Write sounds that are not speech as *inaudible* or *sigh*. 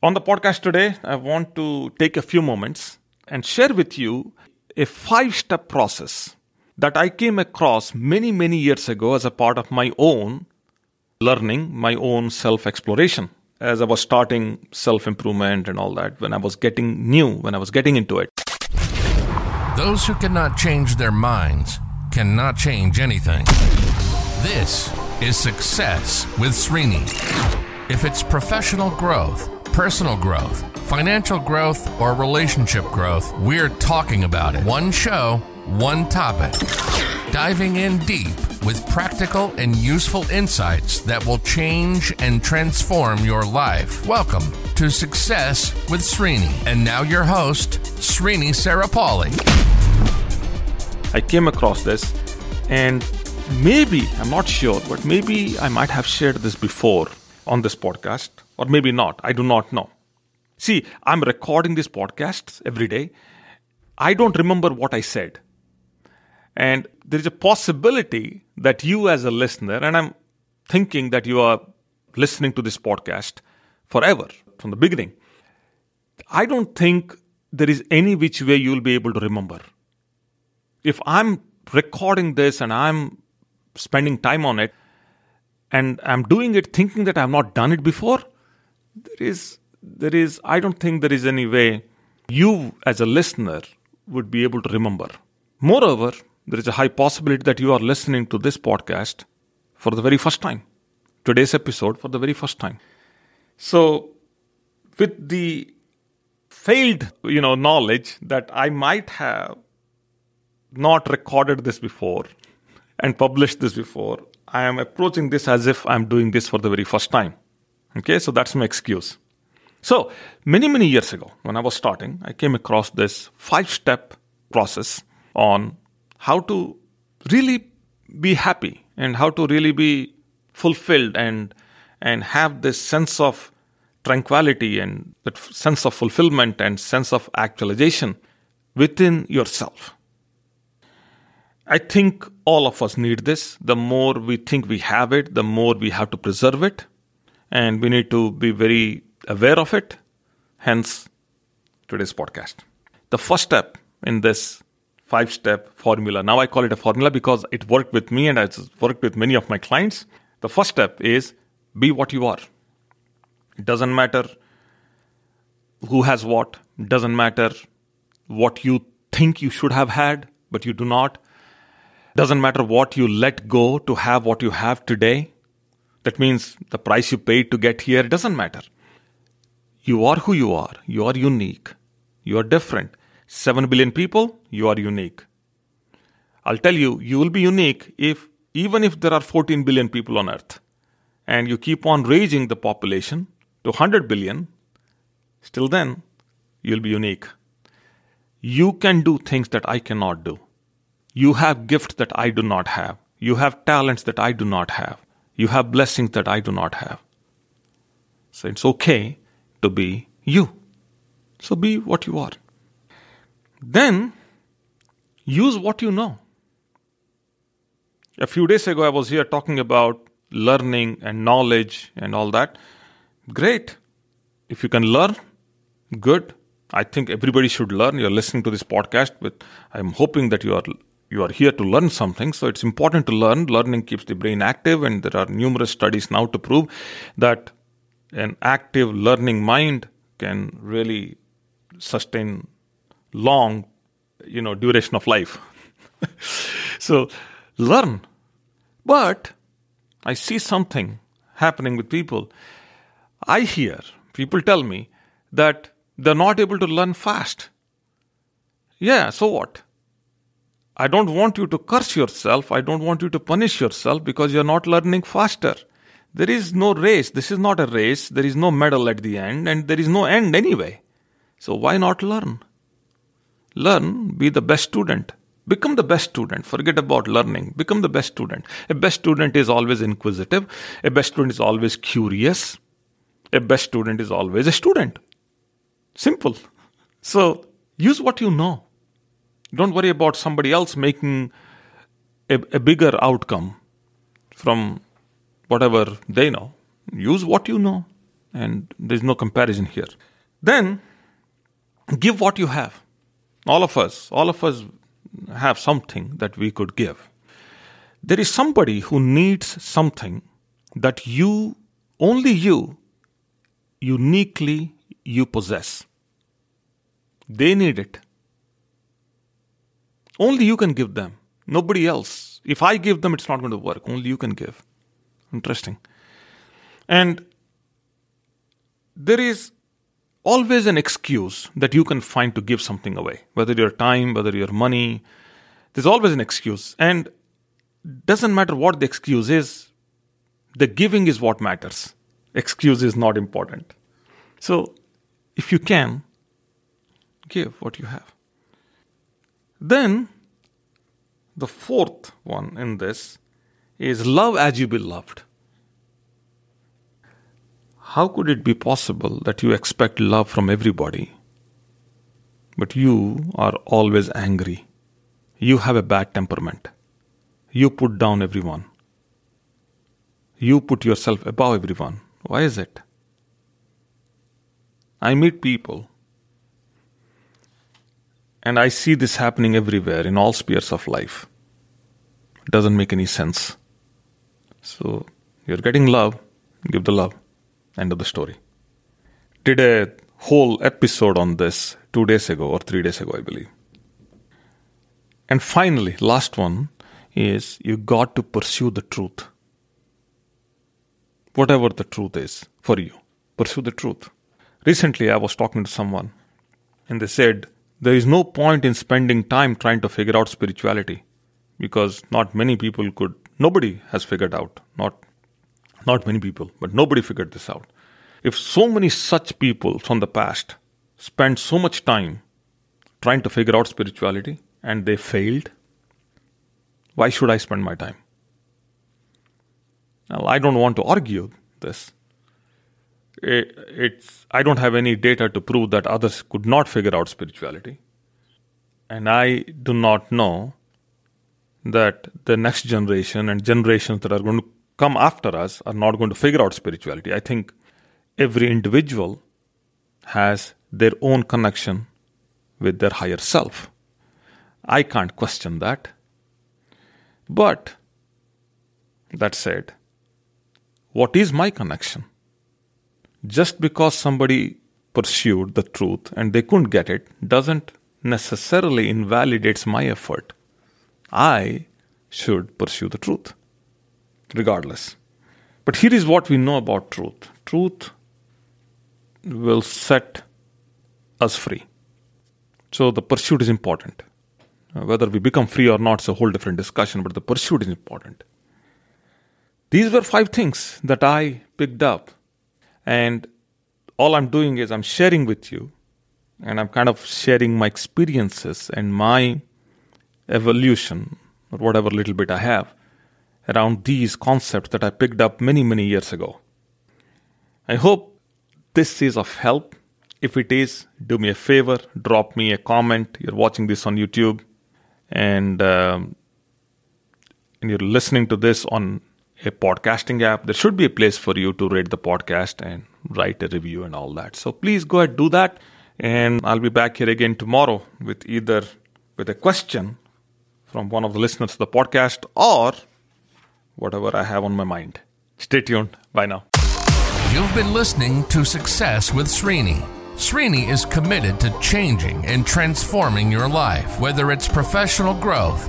On the podcast today, I want to take a few moments and share with you a five step process that I came across many, many years ago as a part of my own learning, my own self exploration. As I was starting self improvement and all that, when I was getting new, when I was getting into it. Those who cannot change their minds cannot change anything. This is Success with Srini. If it's professional growth, personal growth, financial growth, or relationship growth, we're talking about it. One show, one topic. Diving in deep with practical and useful insights that will change and transform your life. Welcome to Success with Srini. And now your host, Srini Sarapalli. I came across this and maybe, I'm not sure, but maybe I might have shared this before on this podcast, or maybe not. I do not know. See, I'm recording these podcasts every day. I don't remember what I said. And there is a possibility that you, as a listener, and I'm thinking that you are listening to this podcast forever from the beginning, I don't think there is any which way you'll be able to remember. If I'm recording this and I'm spending time on it, and I'm doing it thinking that I've not done it before, there is, there is, I don't think there is any way you as a listener would be able to remember. Moreover, there is a high possibility that you are listening to this podcast for the very first time, today's episode for the very first time. So, with the failed, you know, knowledge that I might have not recorded this before and published this before, I am approaching this as if I'm doing this for the very first time. Okay, so that's my excuse. So, many, many years ago, when I was starting, I came across this five step process on how to really be happy and how to really be fulfilled and and have this sense of tranquility and that sense of fulfillment and sense of actualization within yourself. I think all of us need this. The more we think we have it, the more we have to preserve it. And we need to be very aware of it. Hence, today's podcast. The first step in this five step formula, now I call it a formula because it worked with me and it's worked with many of my clients. The first step is be what you are. It doesn't matter who has what, it doesn't matter what you think you should have had, but you do not doesn't matter what you let go to have what you have today. That means the price you paid to get here, doesn't matter. You are who you are. You are unique. You are different. 7 billion people, you are unique. I'll tell you, you will be unique if, even if there are 14 billion people on earth, and you keep on raising the population to 100 billion, still then, you'll be unique. You can do things that I cannot do. You have gifts that I do not have. You have talents that I do not have. You have blessings that I do not have. So it's okay to be you. So be what you are. Then use what you know. A few days ago, I was here talking about learning and knowledge and all that. Great. If you can learn, good. I think everybody should learn. You're listening to this podcast with, I'm hoping that you are you are here to learn something, so it's important to learn. Learning keeps the brain active, and there are numerous studies now to prove that an active learning mind can really sustain long, you know, duration of life. *laughs* so learn. But I see something happening with people. I hear people tell me that they're not able to learn fast. Yeah, so what? I don't want you to curse yourself. I don't want you to punish yourself because you're not learning faster. There is no race. This is not a race. There is no medal at the end, and there is no end anyway. So why not learn? Learn, be the best student. Become the best student. Forget about learning. Become the best student. A best student is always inquisitive. A best student is always curious. A best student is always a student. Simple. So use what you know. Don't worry about somebody else making a, a bigger outcome from whatever they know. Use what you know. and there's no comparison here. Then give what you have. All of us, all of us have something that we could give. There is somebody who needs something that you, only you, uniquely you possess. They need it. Only you can give them, nobody else. If I give them, it's not going to work. Only you can give. Interesting. And there is always an excuse that you can find to give something away, whether your time, whether your money. There's always an excuse. And doesn't matter what the excuse is, the giving is what matters. Excuse is not important. So, if you can, give what you have. Then, the fourth one in this is love as you be loved. How could it be possible that you expect love from everybody, but you are always angry? You have a bad temperament. You put down everyone. You put yourself above everyone. Why is it? I meet people and I see this happening everywhere in all spheres of life. It doesn't make any sense. So, you're getting love, give the love. End of the story. Did a whole episode on this two days ago or three days ago, I believe. And finally, last one is you got to pursue the truth. Whatever the truth is for you, pursue the truth. Recently, I was talking to someone and they said, There is no point in spending time trying to figure out spirituality because not many people could, nobody has figured out, not, not many people, but nobody figured this out. If so many such people from the past spent so much time trying to figure out spirituality and they failed, why should I spend my time? Now, I don't want to argue this. It, it's, I don't have any data to prove that others could not figure out spirituality. And I do not know that the next generation and generations that are going to come after us are not going to figure out spirituality. I think every individual has their own connection with their higher self. I can't question that. But, that said, what is my connection? Just because somebody pursued the truth and they couldn't get it doesn't necessarily invalidates my effort. I should pursue the truth, regardless. But here is what we know about truth truth will set us free. So the pursuit is important. Whether we become free or not is a whole different discussion, but the pursuit is important. These were five things that I picked up, and all I'm doing is I'm sharing with you, and I'm kind of sharing my experiences and my evolution, or whatever little bit I have, around these concepts that I picked up many, many years ago. I hope this is of help. If it is, do me a favor, drop me a comment. You're watching this on YouTube and, um, and you're listening to this on a podcasting app. There should be a place for you to rate the podcast and write a review and all that. So please go ahead, do that. And I'll be back here again tomorrow with either with a question from one of the listeners to the podcast or whatever I have on my mind. Stay tuned. Bye now. You've been listening to Success with Srini. Srini is committed to changing and transforming your life, whether it's professional growth,